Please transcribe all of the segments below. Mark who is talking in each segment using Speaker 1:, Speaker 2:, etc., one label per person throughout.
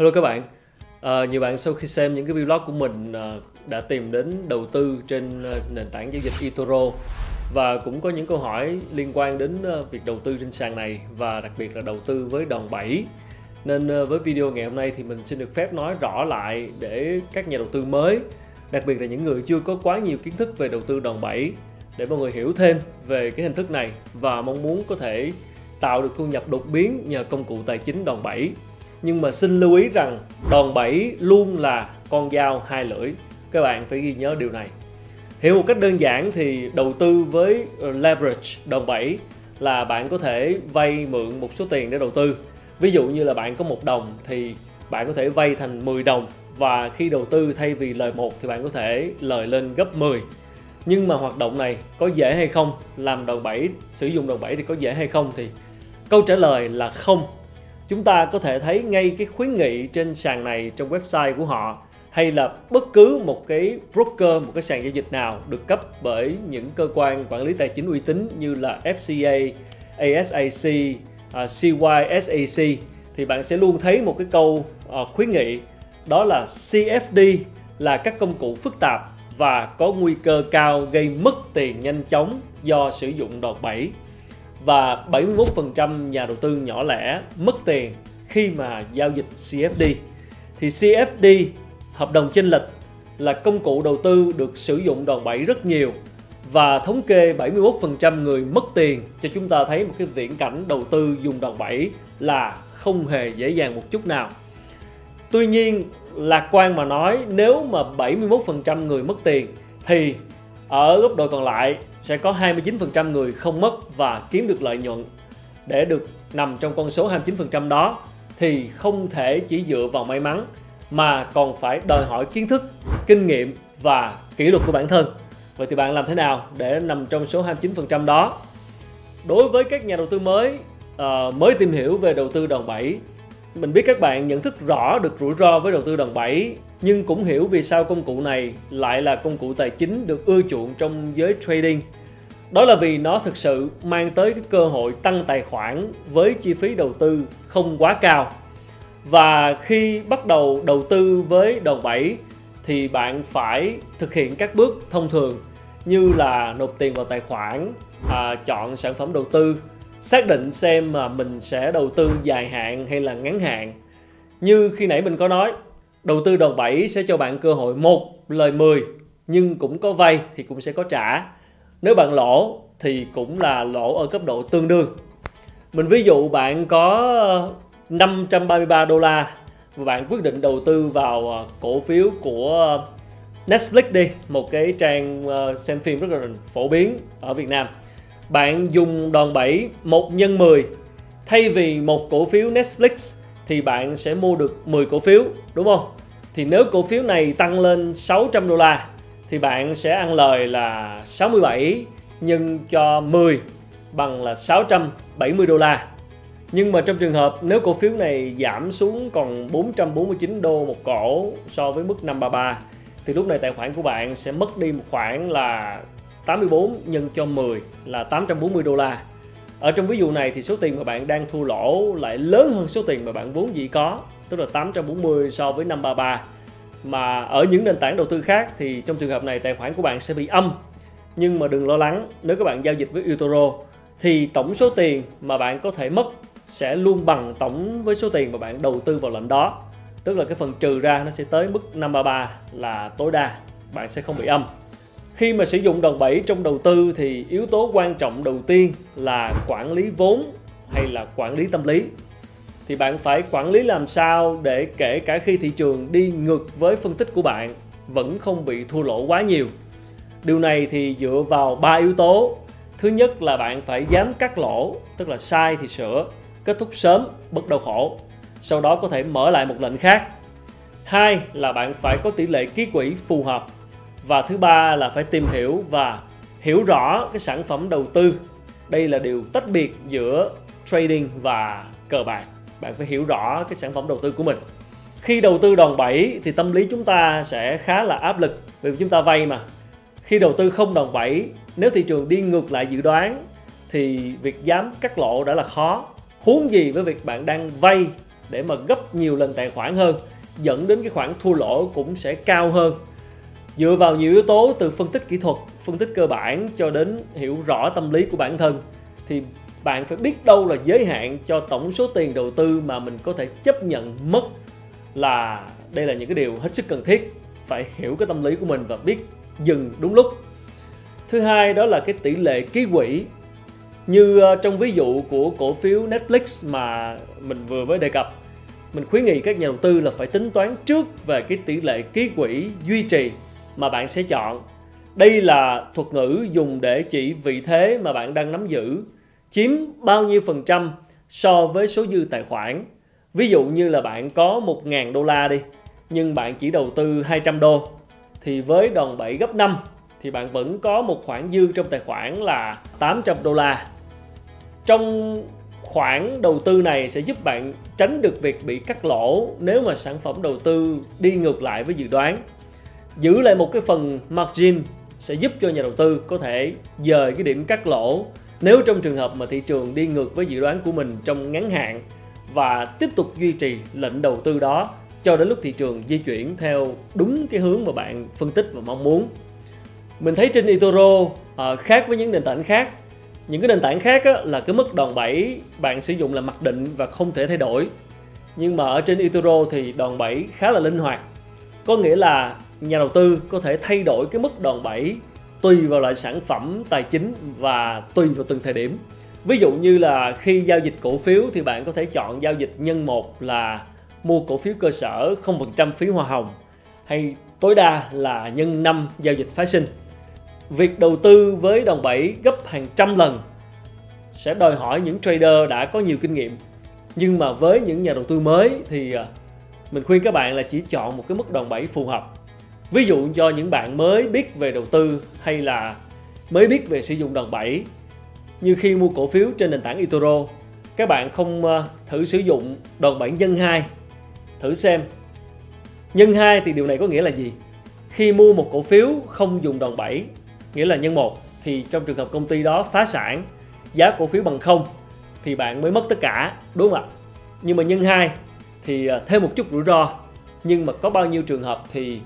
Speaker 1: Hello các bạn, à, nhiều bạn sau khi xem những cái vlog của mình à, đã tìm đến đầu tư trên à, nền tảng giao dịch eToro và cũng có những câu hỏi liên quan đến à, việc đầu tư trên sàn này và đặc biệt là đầu tư với đòn bẩy. Nên à, với video ngày hôm nay thì mình xin được phép nói rõ lại để các nhà đầu tư mới, đặc biệt là những người chưa có quá nhiều kiến thức về đầu tư đòn bẩy để mọi người hiểu thêm về cái hình thức này và mong muốn có thể tạo được thu nhập đột biến nhờ công cụ tài chính đòn bẩy nhưng mà xin lưu ý rằng đòn bẩy luôn là con dao hai lưỡi. Các bạn phải ghi nhớ điều này. Hiểu một cách đơn giản thì đầu tư với ờ, leverage, đòn bẩy là bạn có thể vay mượn một số tiền để đầu tư. Ví dụ như là bạn có một đồng thì bạn có thể vay thành 10 đồng và khi đầu tư thay vì lời một thì bạn có thể lời lên gấp 10 nhưng mà hoạt động này có dễ hay không? Làm đòn bẩy, sử dụng đòn bẩy thì có dễ hay không thì câu trả lời là không chúng ta có thể thấy ngay cái khuyến nghị trên sàn này trong website của họ hay là bất cứ một cái broker, một cái sàn giao dịch nào được cấp bởi những cơ quan quản lý tài chính uy tín như là FCA, ASIC, CYSAC à, thì bạn sẽ luôn thấy một cái câu à, khuyến nghị đó là CFD là các công cụ phức tạp và có nguy cơ cao gây mất tiền nhanh chóng do sử dụng đòn bẩy và 71% nhà đầu tư nhỏ lẻ mất tiền khi mà giao dịch CFD. Thì CFD, hợp đồng chênh lệch là công cụ đầu tư được sử dụng đòn bẩy rất nhiều và thống kê 71% người mất tiền cho chúng ta thấy một cái viễn cảnh đầu tư dùng đòn bẩy là không hề dễ dàng một chút nào. Tuy nhiên, lạc quan mà nói nếu mà 71% người mất tiền thì ở góc độ còn lại sẽ có 29% người không mất và kiếm được lợi nhuận. Để được nằm trong con số 29% đó thì không thể chỉ dựa vào may mắn mà còn phải đòi hỏi kiến thức, kinh nghiệm và kỷ luật của bản thân. Vậy thì bạn làm thế nào để nằm trong số 29% đó? Đối với các nhà đầu tư mới uh, mới tìm hiểu về đầu tư đòn bẩy, mình biết các bạn nhận thức rõ được rủi ro với đầu tư đòn bẩy nhưng cũng hiểu vì sao công cụ này lại là công cụ tài chính được ưa chuộng trong giới trading. Đó là vì nó thực sự mang tới cái cơ hội tăng tài khoản với chi phí đầu tư không quá cao. Và khi bắt đầu đầu tư với đòn bẩy thì bạn phải thực hiện các bước thông thường như là nộp tiền vào tài khoản, à, chọn sản phẩm đầu tư, xác định xem mà mình sẽ đầu tư dài hạn hay là ngắn hạn. Như khi nãy mình có nói, Đầu tư đòn bẩy sẽ cho bạn cơ hội một lời 10 nhưng cũng có vay thì cũng sẽ có trả. Nếu bạn lỗ thì cũng là lỗ ở cấp độ tương đương. Mình ví dụ bạn có 533 đô la và bạn quyết định đầu tư vào ờ, cổ phiếu của Netflix đi, một cái trang ờ, xem phim rất là phổ biến ở Việt Nam. Bạn dùng đòn bẩy 1 nhân 10 thay vì một cổ phiếu Netflix thì bạn sẽ mua được 10 cổ phiếu, đúng không? Thì nếu cổ phiếu này tăng lên 600 đô la thì bạn sẽ ăn lời là 67 nhân cho 10 bằng là 670 đô la. Nhưng mà trong trường hợp nếu cổ phiếu này giảm xuống còn 449 đô một cổ so với mức 533 thì lúc này tài khoản của bạn sẽ mất đi một khoảng là 84 nhân cho 10 là 840 đô la. Ở trong ví dụ này thì số tiền mà bạn đang thua lỗ lại lớn hơn số tiền mà bạn vốn dĩ có, tức là 840 so với 533 mà ở những nền tảng đầu tư khác thì trong trường hợp này tài khoản của bạn sẽ bị âm. Nhưng mà đừng lo lắng, nếu các bạn giao dịch với eToro thì tổng số tiền mà bạn có thể mất sẽ luôn bằng tổng với số tiền mà bạn đầu tư vào lệnh đó. Tức là cái phần trừ ra nó sẽ tới mức 533 là tối đa, bạn sẽ không bị âm khi mà sử dụng đòn bẩy trong đầu tư thì yếu tố quan trọng đầu tiên là quản lý vốn hay là quản lý tâm lý. Thì bạn phải quản lý làm sao để kể cả khi thị trường đi ngược với phân tích của bạn, vẫn không bị thua lỗ quá nhiều. Điều này thì dựa vào ba yếu tố. Thứ nhất là bạn phải dám cắt lỗ, tức là sai thì sửa, kết thúc sớm bất đau khổ, sau đó có thể mở lại một lệnh khác. Hai là bạn phải có tỷ lệ ký quỹ phù hợp và thứ ba là phải tìm hiểu và hiểu rõ cái sản phẩm đầu tư. Đây là điều tách biệt giữa trading và cờ bạc. Bạn phải hiểu rõ cái sản phẩm đầu tư của mình. Khi đầu tư đòn bẩy thì tâm lý chúng ta sẽ khá là áp lực vì chúng ta vay mà. Khi đầu tư không đòn bẩy, nếu thị trường đi ngược lại dự đoán thì việc dám cắt lỗ đã là khó. Huống gì với việc bạn đang vay để mà gấp nhiều lần tài khoản hơn, dẫn đến cái khoản thua lỗ cũng sẽ cao hơn dựa vào nhiều yếu tố từ phân tích kỹ thuật, phân tích cơ bản cho đến hiểu rõ tâm lý của bản thân, thì bạn phải biết đâu là giới hạn cho tổng số tiền đầu tư mà mình có thể chấp nhận mất là đây là những cái điều hết sức cần thiết. Phải hiểu cái tâm lý của mình và biết dừng đúng lúc. Thứ hai đó là cái tỷ lệ ký quỹ. Như ờ, trong ví dụ của cổ phiếu Netflix mà mình vừa mới đề cập, mình khuyến nghị các nhà đầu tư là phải tính toán trước về cái tỷ lệ ký quỹ duy trì mà bạn sẽ chọn đây là thuật ngữ dùng để chỉ vị thế mà bạn đang nắm giữ, chiếm bao nhiêu phần trăm so với số dư tài khoản ví dụ như là bạn có 1.000 đô la đi, nhưng bạn chỉ đầu tư 200 đô, thì với đòn bẩy gấp 5 thì bạn vẫn có một khoản dư trong tài khoản là 800 đô la. Trong khoản đầu tư này sẽ giúp bạn tránh được việc bị cắt lỗ nếu mà sản phẩm đầu tư đi ngược lại với dự đoán. Giữ lại một cái phần margin sẽ giúp cho nhà đầu tư có thể dời cái điểm cắt lỗ. Nếu trong trường hợp mà thị trường đi ngược với dự đoán của mình trong ngắn hạn và tiếp tục duy trì lệnh đầu tư đó cho đến lúc thị trường di chuyển theo đúng cái hướng mà bạn phân tích và mong muốn. Mình thấy trên eToro à, khác với những nền tảng khác những cái nền tảng khác á, là cái mức đòn bẩy bạn sử dụng là mặc định và không thể thay đổi. Nhưng mà ở trên eToro thì đòn bẩy khá là linh hoạt. Có nghĩa là nhà đầu tư có thể thay đổi cái mức đòn bẩy tùy vào loại sản phẩm tài chính và tùy vào từng thời điểm. Ví dụ như là khi giao dịch cổ phiếu thì bạn có thể chọn giao dịch nhân một là mua cổ phiếu cơ sở 0% phí hoa hồng, hay tối đa là nhân 5 giao dịch phái sinh. Việc đầu tư với đòn bẩy gấp hàng trăm lần sẽ đòi hỏi những trader đã có nhiều kinh nghiệm. Nhưng mà với những nhà đầu tư mới thì à, mình khuyên các bạn là chỉ chọn một cái mức đòn bẩy phù hợp ví dụ cho những bạn mới biết về đầu tư hay là mới biết về sử dụng đòn bẩy, như khi mua cổ phiếu trên nền tảng eToro các bạn không ờ, thử sử dụng đòn bẩy nhân 2 thử xem. Nhân 2 thì điều này có nghĩa là gì? Khi mua một cổ phiếu không dùng đòn bẩy, nghĩa là nhân một, thì trong trường hợp công ty đó phá sản, giá cổ phiếu bằng không, thì bạn mới mất tất cả, đúng không ạ? Nhưng mà nhân hai thì ờ, thêm một chút rủi ro, nhưng mà có bao nhiêu trường hợp thì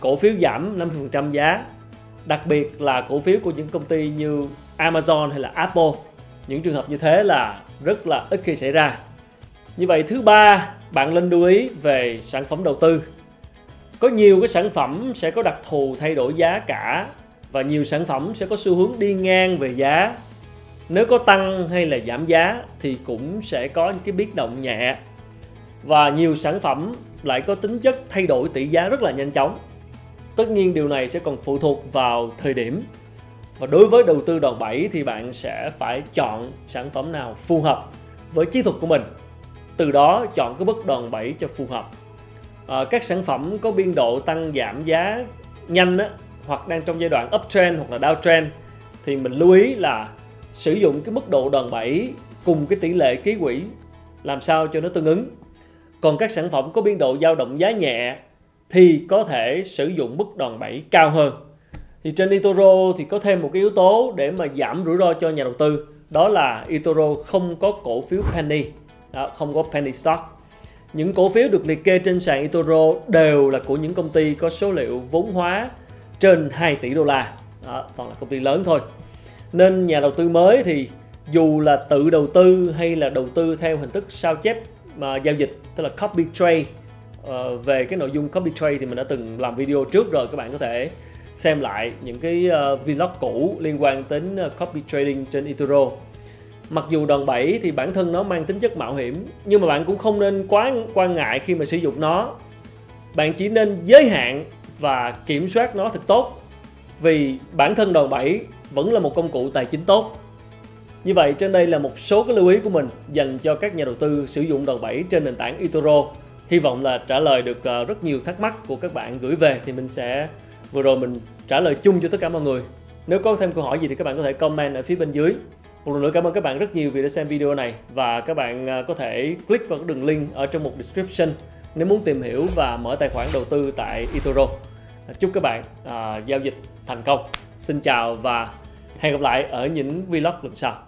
Speaker 1: cổ phiếu giảm 50% giá, đặc biệt là cổ phiếu của những công ty như Amazon hay là Apple. Những trường hợp như thế là rất là ít khi xảy ra. Như vậy thứ ba, bạn nên lưu ý về sản phẩm đầu tư. Có nhiều cái sản phẩm sẽ có đặc thù thay đổi giá cả và nhiều sản phẩm sẽ có xu hướng đi ngang về giá. Nếu có tăng hay là giảm giá thì cũng sẽ có những cái biến động nhẹ. Và nhiều sản phẩm lại có tính chất thay đổi tỷ giá rất là nhanh chóng tất nhiên điều này sẽ còn phụ thuộc vào thời điểm. Và đối với đầu tư đòn bẩy thì bạn sẽ phải chọn sản phẩm nào phù hợp với chiến thuật của mình. Từ đó chọn cái mức đòn bẩy cho phù hợp. À, các sản phẩm có biên độ tăng giảm giá nhanh á, hoặc đang trong giai đoạn uptrend hoặc là downtrend thì mình lưu ý là sử dụng cái mức độ đòn bẩy cùng cái tỷ lệ ký quỹ làm sao cho nó tương ứng. Còn các sản phẩm có biên độ dao động giá nhẹ thì có thể sử dụng mức đòn bẩy cao hơn. Thì trên eToro thì có thêm một cái yếu tố để mà giảm rủi ro cho nhà đầu tư, đó là eToro không có cổ phiếu penny, đó, không có penny stock. Những cổ phiếu được liệt kê trên sàn eToro đều là của những công ty có số liệu vốn hóa trên 2 tỷ đô la đó, toàn là công ty lớn thôi nên nhà đầu tư mới thì dù là tự đầu tư hay là đầu tư theo hình thức sao chép mà giao dịch tức là copy trade uh, về cái nội dung copy trade thì mình đã từng làm video trước rồi các bạn có thể xem lại những cái uh, vlog cũ liên quan đến uh, copy trading trên eToro mặc dù đòn bẩy thì bản thân nó mang tính chất mạo hiểm nhưng mà bạn cũng không nên quá quan ngại khi mà sử dụng nó. Bạn chỉ nên giới hạn và kiểm soát nó thật tốt vì bản thân đòn bẩy vẫn là một công cụ tài chính tốt. Như vậy trên đây là một số cái lưu ý của mình dành cho các nhà đầu tư sử dụng đòn bẩy trên nền tảng eToro hy vọng là trả lời được ờ, rất nhiều thắc mắc của các bạn gửi về thì mình sẽ vừa rồi mình trả lời chung cho tất cả mọi người. Nếu có thêm câu hỏi gì thì các bạn có thể comment ở phía bên dưới. Một lần nữa cảm ơn các bạn rất nhiều vì đã xem video này và các bạn ờ, có thể click vào cái đường link ở trong một description nếu muốn tìm hiểu và mở tài khoản đầu tư tại eToro. Ờ, chúc các bạn à, giao dịch thành công. Xin chào và hẹn gặp lại ở những vlog lần sau.